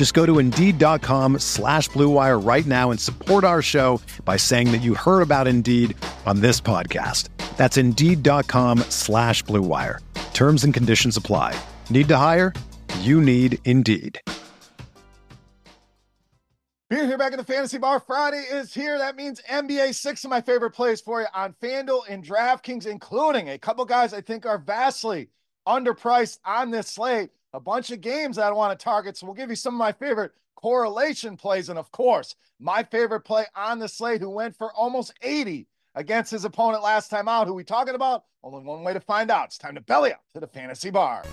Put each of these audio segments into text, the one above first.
Just go to Indeed.com slash BlueWire right now and support our show by saying that you heard about Indeed on this podcast. That's Indeed.com slash BlueWire. Terms and conditions apply. Need to hire? You need Indeed. Being here back in the Fantasy Bar. Friday is here. That means NBA. Six of my favorite plays for you on FanDuel and DraftKings, including a couple guys I think are vastly underpriced on this slate. A bunch of games I want to target. So we'll give you some of my favorite correlation plays. And of course, my favorite play on the slate who went for almost 80 against his opponent last time out. Who we talking about? Only one way to find out. It's time to belly up to the Fantasy Bar.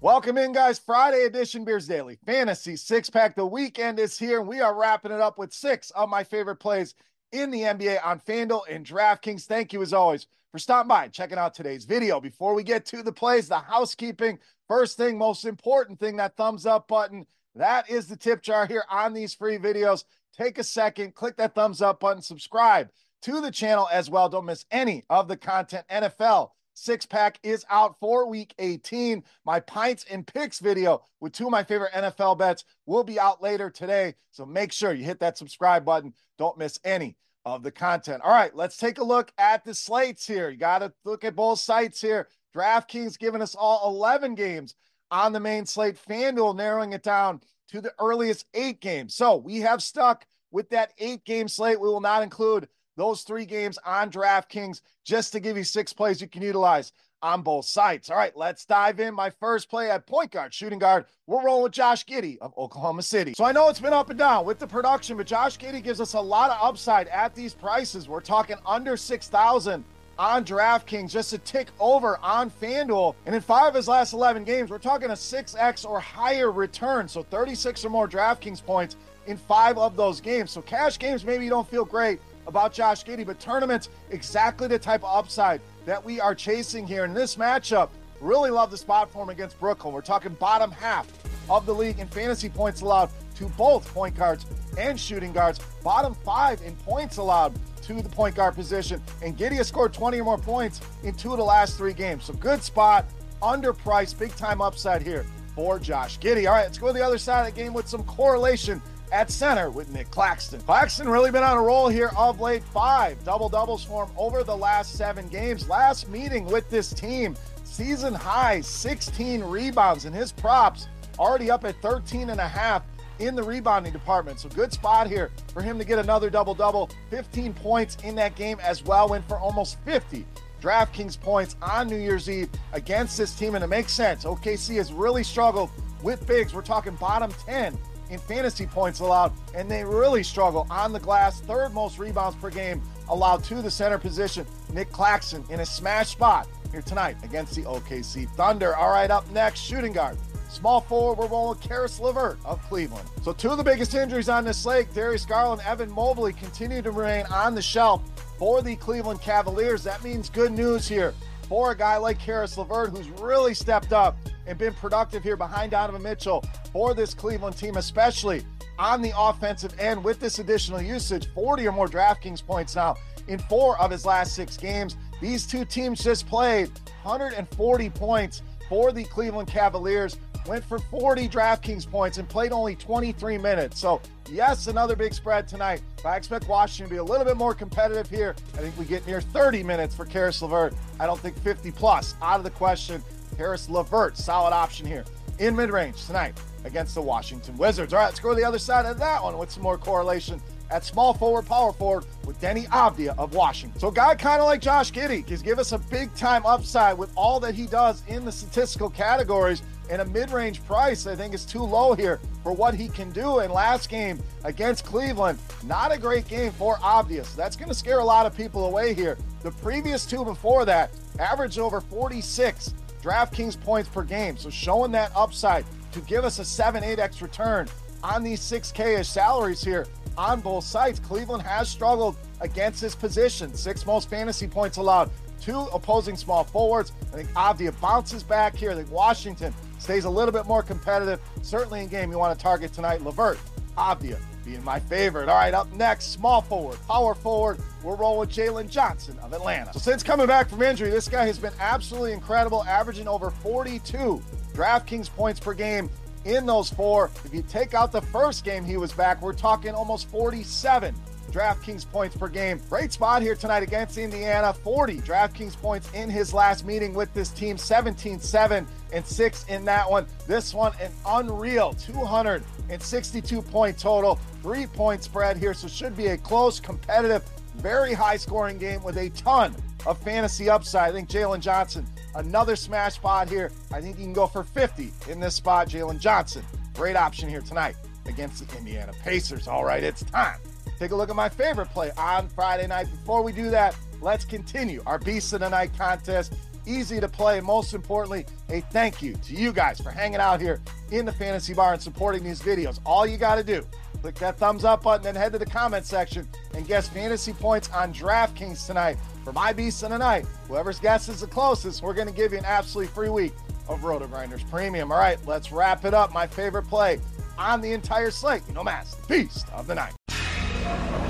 Welcome in, guys. Friday edition Beers Daily Fantasy Six Pack. The weekend is here, and we are wrapping it up with six of my favorite plays in the NBA on FanDuel and DraftKings. Thank you, as always, for stopping by and checking out today's video. Before we get to the plays, the housekeeping first thing, most important thing, that thumbs up button. That is the tip jar here on these free videos. Take a second, click that thumbs up button, subscribe to the channel as well. Don't miss any of the content. NFL six pack is out for week 18. My pints and picks video with two of my favorite NFL bets will be out later today. So make sure you hit that subscribe button. Don't miss any of the content. All right, let's take a look at the slates here. You got to look at both sites here. DraftKings giving us all 11 games on the main slate, FanDuel narrowing it down to the earliest eight games. So we have stuck with that eight game slate. We will not include those three games on DraftKings just to give you six plays you can utilize on both sites. All right, let's dive in. My first play at point guard, shooting guard. We're rolling with Josh Giddey of Oklahoma City. So I know it's been up and down with the production, but Josh Giddey gives us a lot of upside at these prices. We're talking under 6,000 on DraftKings, just a tick over on FanDuel. And in five of his last 11 games, we're talking a 6x or higher return. So 36 or more DraftKings points in five of those games. So cash games, maybe you don't feel great about Josh Giddey, but tournaments, exactly the type of upside that we are chasing here in this matchup. Really love the spot for him against Brooklyn. We're talking bottom half of the league in fantasy points allowed to both point guards and shooting guards. Bottom five in points allowed to the point guard position. And Giddey has scored 20 or more points in two of the last three games. So good spot, underpriced, big time upside here for Josh Giddey. All right, let's go to the other side of the game with some correlation at center with Nick Claxton. Claxton really been on a roll here of late. Five double doubles for him over the last seven games. Last meeting with this team, season high 16 rebounds, and his props already up at 13 and a half in the rebounding department. So good spot here for him to get another double double. 15 points in that game as well. Went for almost 50 DraftKings points on New Year's Eve against this team, and it makes sense. OKC has really struggled with bigs. We're talking bottom 10 in fantasy points allowed, and they really struggle on the glass. Third most rebounds per game allowed to the center position. Nick Claxton in a smash spot here tonight against the OKC Thunder. All right, up next, shooting guard. Small forward, we're rolling with Caris LeVert of Cleveland. So two of the biggest injuries on this slate, Darius Garland, Evan Mobley continue to remain on the shelf for the Cleveland Cavaliers. That means good news here for a guy like Caris LeVert, who's really stepped up and been productive here behind Donovan Mitchell for this Cleveland team, especially on the offensive end with this additional usage 40 or more DraftKings points now in four of his last six games. These two teams just played 140 points for the Cleveland Cavaliers, went for 40 DraftKings points and played only 23 minutes. So, yes, another big spread tonight. But I expect Washington to be a little bit more competitive here. I think we get near 30 minutes for Caris LeVert. I don't think 50 plus out of the question. Caris LeVert, solid option here in mid range tonight against the Washington Wizards. All right, let's go to the other side of that one with some more correlation. at small forward, power forward with Deni Avdija of Washington. So, a guy kind of like Josh Giddey can give us a big time upside with all that he does in the statistical categories. And a mid range price, I think, is too low here for what he can do. And last game against Cleveland, not a great game for Avdija. That's going to scare a lot of people away here. The previous two before that averaged over 46 DraftKings points per game. So showing that upside to give us a 7 8x return on these 6K ish salaries here on both sides. Cleveland has struggled against this position. Six most fantasy points allowed, two opposing small forwards. I think Avdija bounces back here. I think Washington stays a little bit more competitive. Certainly in game you want to target tonight. Levert, Avdija being my favorite. All right, up next, small forward, power forward. We're rolling with Jalen Johnson of Atlanta. So since coming back from injury, this guy has been absolutely incredible, averaging over 42 DraftKings points per game in those four. If you take out the first game he was back, we're talking almost 47 DraftKings points per game. Great spot here tonight against Indiana. 40 DraftKings points in his last meeting with this team, 17 7 and 6 in that one. This one, an unreal 262 point total, three point spread here. So, should be a close, competitive, very high scoring game with a ton of fantasy upside. I think Jalen Johnson, another smash spot here. I think you can go for 50 in this spot. Jalen Johnson, great option here tonight against the Indiana Pacers. All right, it's time take a look at my favorite play on Friday night. Before we do that, let's continue our Beast of the Night contest. Easy to play. Most importantly, a thank you to you guys for hanging out here in the fantasy bar and supporting these videos. All you got to do, click that thumbs up button and head to the comment section and guess fantasy points on DraftKings tonight. For my Beast of the Night, whoever's guess is the closest, we're going to give you an absolutely free week of RotoGrinders Premium. All right, let's wrap it up. My favorite play on the entire slate, you know, Mass, Beast of the Night.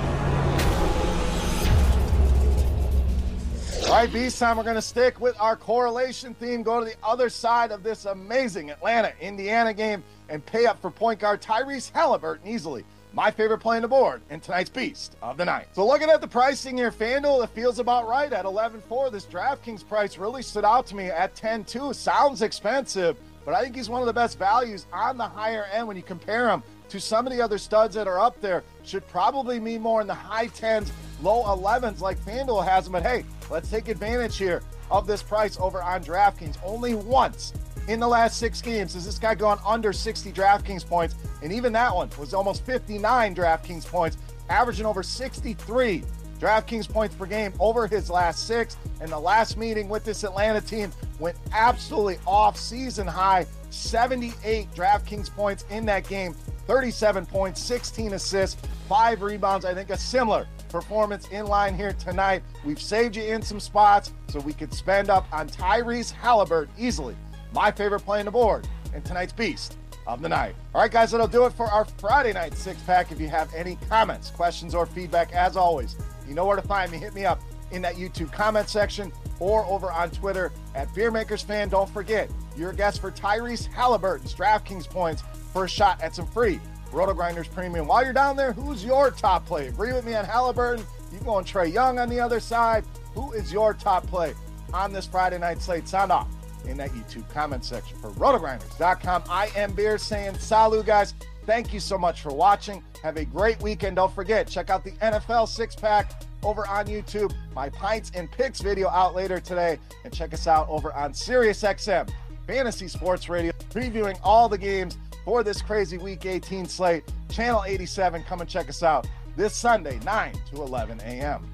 All right, Beast time. We're going to stick with our correlation theme, go to the other side of this amazing Atlanta Indiana game, and pay up for point guard Tyrese Halliburton easily. My favorite play on the board in tonight's Beast of the Night. So, looking at the pricing here, FanDuel, it feels about right at 11 4. This DraftKings price really stood out to me at 10 2. Sounds expensive, but I think he's one of the best values on the higher end when you compare him to some of the other studs that are up there. Should probably mean more in the high 10s, low 11s like FanDuel has him. But hey, Let's take advantage here of this price over on DraftKings. Only once in the last six games has this guy gone under 60 DraftKings points, and even that one was almost 59 DraftKings points, averaging over 63 DraftKings points per game over his last six. And the last meeting with this Atlanta team went absolutely off season high 78 DraftKings points in that game, 37 points, 16 assists, five rebounds. I think a similar performance in line here tonight. We've saved you in some spots so we could spend up on Tyrese Halliburton easily. My favorite play on the board in tonight's Beast of the Night. All right, guys, that'll do it for our Friday night six pack. If you have any comments, questions, or feedback, as always, you know where to find me. Hit me up in that YouTube comment section or over on Twitter at BeerMakersFan. Don't forget, your guest for Tyrese Halliburton's DraftKings points for a shot at some free RotoGrinders Premium. While you're down there, who's your top play? Agree with me on Halliburton. You going Trae Young on the other side. Who is your top play on this Friday night slate? Sound off in that YouTube comment section for rotogrinders.com. I am Beer saying salut, guys. Thank you so much for watching. Have a great weekend. Don't forget, check out the NFL six pack over on YouTube. My Pints and Picks video out later today. And check us out over on SiriusXM Fantasy Sports Radio, previewing all the games for this crazy Week 18 slate. Channel 87, come and check us out this Sunday, 9 to 11 a.m.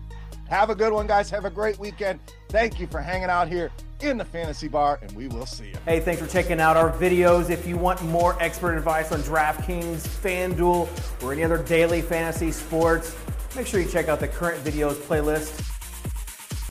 Have a good one, guys. Have a great weekend. Thank you for hanging out here in the fantasy bar, and we will see you. Hey, thanks for checking out our videos. If you want more expert advice on DraftKings, FanDuel, or any other daily fantasy sports, make sure you check out the current videos playlist